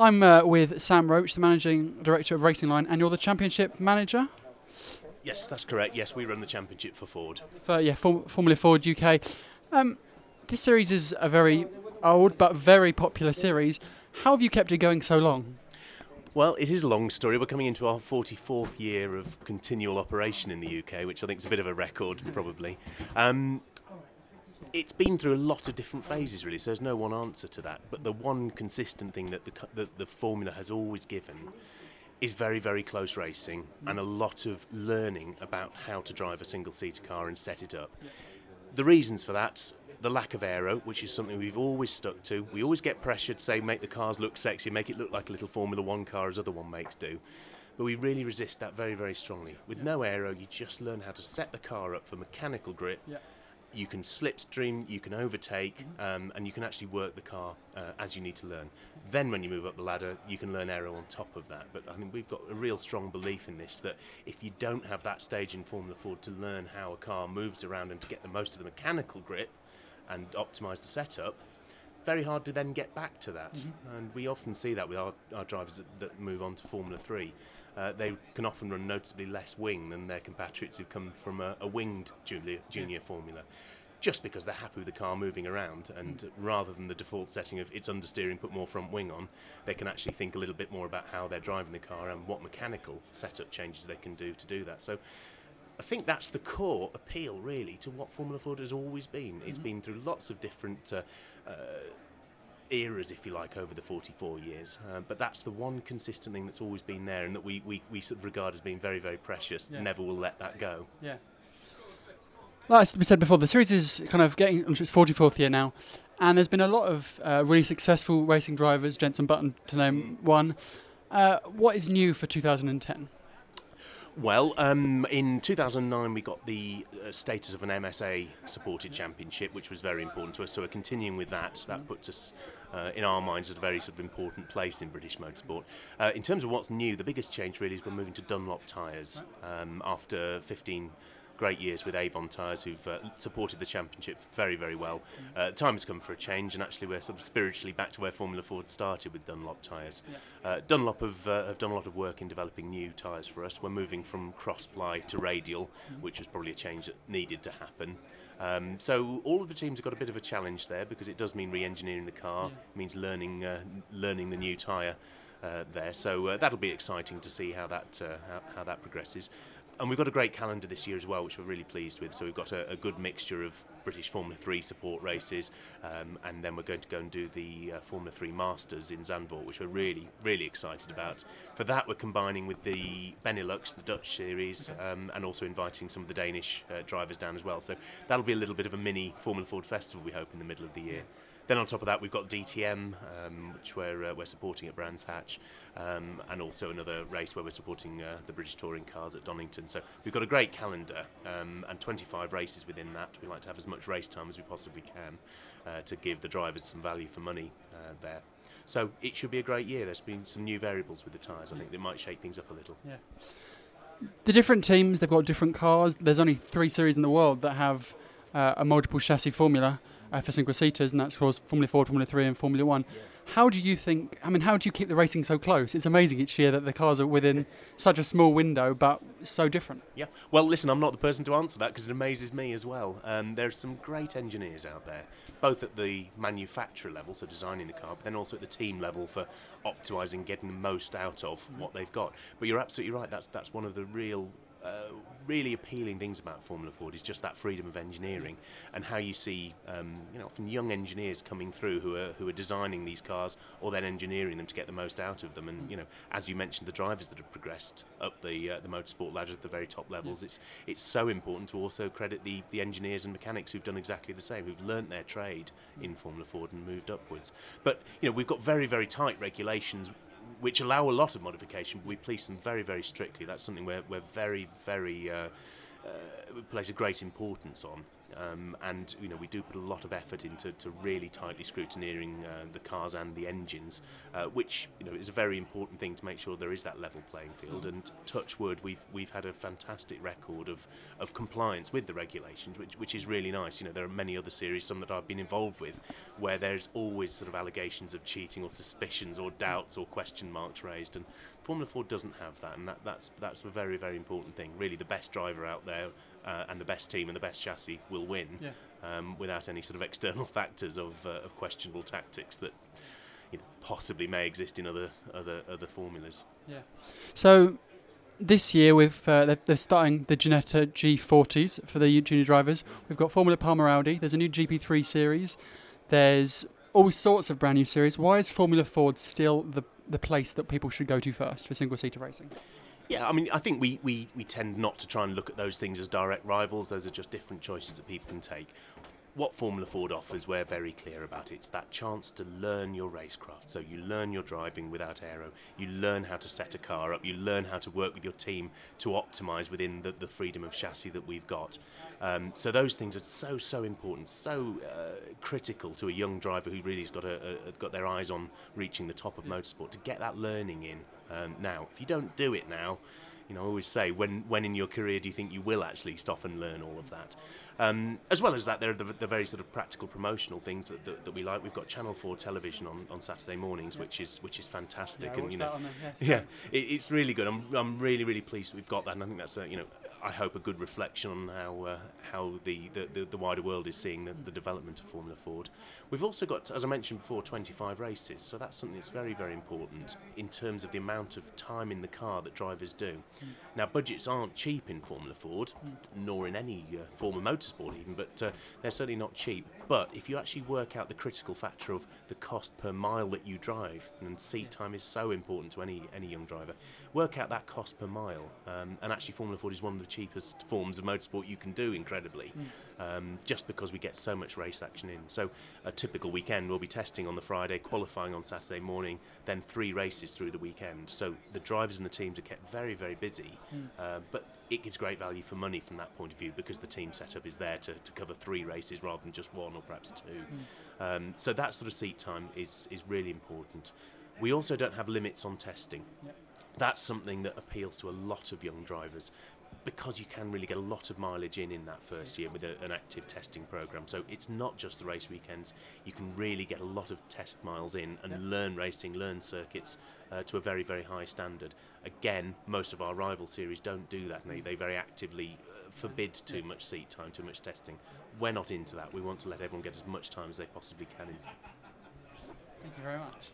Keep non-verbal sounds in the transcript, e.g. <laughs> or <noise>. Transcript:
I'm uh, with Sam Roach, the managing director of Racing Line, and you're the championship manager. Yes, that's correct. Yes, we run the championship for Ford. For yeah, for, Formula Ford UK. Um, this series is a very old but very popular series. How have you kept it going so long? Well, it is a long story. We're coming into our 44th year of continual operation in the UK, which I think is a bit of a record, probably. Um, it's been through a lot of different phases, really, so there's no one answer to that. But the one consistent thing that the, the, the formula has always given is very, very close racing and a lot of learning about how to drive a single seater car and set it up. The reasons for that the lack of aero, which is something we've always stuck to. We always get pressure to say make the cars look sexy, make it look like a little Formula One car as other one makes do. But we really resist that very, very strongly. With no aero, you just learn how to set the car up for mechanical grip. Yeah you can slipstream, you can overtake, um, and you can actually work the car uh, as you need to learn. Then, when you move up the ladder, you can learn aero on top of that. But I think we've got a real strong belief in this that if you don't have that stage in Formula Ford to learn how a car moves around and to get the most of the mechanical grip and optimize the setup, very hard to then get back to that. Mm-hmm. And we often see that with our, our drivers that, that move on to Formula 3. Uh, they can often run noticeably less wing than their compatriots who come from a, a winged junior, junior yeah. formula. Just because they're happy with the car moving around, and mm. rather than the default setting of it's understeering, put more front wing on, they can actually think a little bit more about how they're driving the car and what mechanical setup changes they can do to do that. So, I think that's the core appeal, really, to what Formula Ford has always been. It's mm-hmm. been through lots of different uh, uh, eras, if you like, over the 44 years. Uh, but that's the one consistent thing that's always been there and that we, we, we sort of regard as being very, very precious. Yeah. Never will let that go. Yeah. Like we said before, the series is kind of getting into its 44th year now, and there's been a lot of uh, really successful racing drivers, Jenson Button to name one. Uh, what is new for 2010? Well, um, in 2009 we got the uh, status of an MSA supported championship, which was very important to us. So we're continuing with that. That puts us, uh, in our minds, at a very sort of important place in British motorsport. Uh, in terms of what's new, the biggest change really is we're moving to Dunlop tyres um, after 15 great years with Avon Tyres, who've uh, supported the championship very, very well. Uh, time has come for a change, and actually we're sort of spiritually back to where Formula Ford started with Dunlop tyres. Uh, Dunlop have, uh, have done a lot of work in developing new tyres for us. We're moving from cross-ply to radial, mm-hmm. which was probably a change that needed to happen. Um, so all of the teams have got a bit of a challenge there because it does mean re-engineering the car, yeah. means learning uh, learning the new tyre. Uh, there. So uh, that'll be exciting to see how that uh, how, how, that progresses and we've got a great calendar this year as well, which we're really pleased with. So we've got a, a good mixture of British Formula 3 support races, um, and then we're going to go and do the uh, Formula 3 Masters in Zandvoort, which we're really, really excited about. For that, we're combining with the Benelux, the Dutch series, um, and also inviting some of the Danish uh, drivers down as well. So that'll be a little bit of a mini Formula Ford festival, we hope, in the middle of the year. Then on top of that, we've got DTM, um, which we're, uh, we're supporting at Brands Hatch, um, and also another race where we're supporting uh, the British touring cars at Donington. So we've got a great calendar um, and 25 races within that. We like to have as much race time as we possibly can uh, to give the drivers some value for money uh, there. So it should be a great year. There's been some new variables with the tyres. I think they might shake things up a little. Yeah. The different teams, they've got different cars. There's only three series in the world that have uh, a multiple chassis formula uh, for single seaters, and that's course Formula Ford, Formula 3, and Formula 1. Yeah. How do you think? I mean, how do you keep the racing so close? It's amazing each year that the cars are within such a small window, but so different. Yeah. Well, listen, I'm not the person to answer that because it amazes me as well. Um, there are some great engineers out there, both at the manufacturer level, so designing the car, but then also at the team level for optimizing, getting the most out of mm-hmm. what they've got. But you're absolutely right. That's that's one of the real uh, really appealing things about Formula Ford is just that freedom of engineering and how you see, um, you know, often young engineers coming through who are who are designing these cars or then engineering them to get the most out of them. And you know, as you mentioned, the drivers that have progressed up the uh, the motorsport ladder at the very top levels, it's it's so important to also credit the the engineers and mechanics who've done exactly the same, who've learnt their trade in Formula Ford and moved upwards. But you know, we've got very very tight regulations which allow a lot of modification, but we police them very, very strictly. That's something we're, we're very, very uh, uh, place a great importance on. Um, and you know we do put a lot of effort into to really tightly scrutineering uh, the cars and the engines, uh, which you know is a very important thing to make sure there is that level playing field. And touch wood, we've we've had a fantastic record of, of compliance with the regulations, which which is really nice. You know there are many other series, some that I've been involved with, where there's always sort of allegations of cheating or suspicions or doubts or question marks raised, and Formula Ford doesn't have that, and that, that's that's a very very important thing. Really, the best driver out there uh, and the best team and the best chassis will win Yeah. um, without any sort of external <laughs> factors of, uh, of questionable tactics that you know, possibly may exist in other other other formulas. Yeah. So this year we've uh, they're, they're starting the Ginetta G40s for the junior drivers. We've got Formula Palmer Audi. There's a new GP3 series. There's all sorts of brand new series. Why is Formula Ford still the the place that people should go to first for single seater racing? Yeah, I mean, I think we, we, we tend not to try and look at those things as direct rivals. Those are just different choices that people can take. What Formula Ford offers, we're very clear about. It's that chance to learn your racecraft. So you learn your driving without aero. You learn how to set a car up. You learn how to work with your team to optimise within the, the freedom of chassis that we've got. Um, so those things are so so important, so uh, critical to a young driver who really has got a, a, got their eyes on reaching the top of motorsport to get that learning in um, now. If you don't do it now, you know, I always say, when, when in your career do you think you will actually stop and learn all of that? Um, as well as that, there are the, the very sort of practical promotional things that, that, that we like. We've got Channel 4 television on, on Saturday mornings, which is which is fantastic. and you know, yeah, it, it's really good. I'm, I'm really really pleased that we've got that, and I think that's a, you know I hope a good reflection on how uh, how the, the, the, wider world is seeing the, the development of Formula Ford. We've also got, as I mentioned before, 25 races, so that's something that's very very important in terms of the amount of time in the car that drivers do. Hmm. Now budgets aren't cheap in Formula Ford, nor in any uh, form of motorsport even, but uh, they're certainly not cheap. But if you actually work out the critical factor of the cost per mile that you drive, and seat time is so important to any any young driver, work out that cost per mile, um, and actually Formula Ford is one of the cheapest forms of motorsport you can do, incredibly, um, just because we get so much race action in. So a typical weekend we'll be testing on the Friday, qualifying on Saturday morning, then three races through the weekend. So the drivers and the teams are kept very very busy, uh, but it gives great value for money from that point of view because the team setup is there to, to cover three races rather than just one or perhaps two. Um, so that sort of seat time is, is really important. We also don't have limits on testing. That's something that appeals to a lot of young drivers because you can really get a lot of mileage in in that first year with a, an active testing program. So it's not just the race weekends. You can really get a lot of test miles in and learn racing, learn circuits uh, to a very, very high standard. Again, most of our rival series don't do that, and they, they very actively uh, forbid too much seat time, too much testing. We're not into that. We want to let everyone get as much time as they possibly can in. Thank you very much.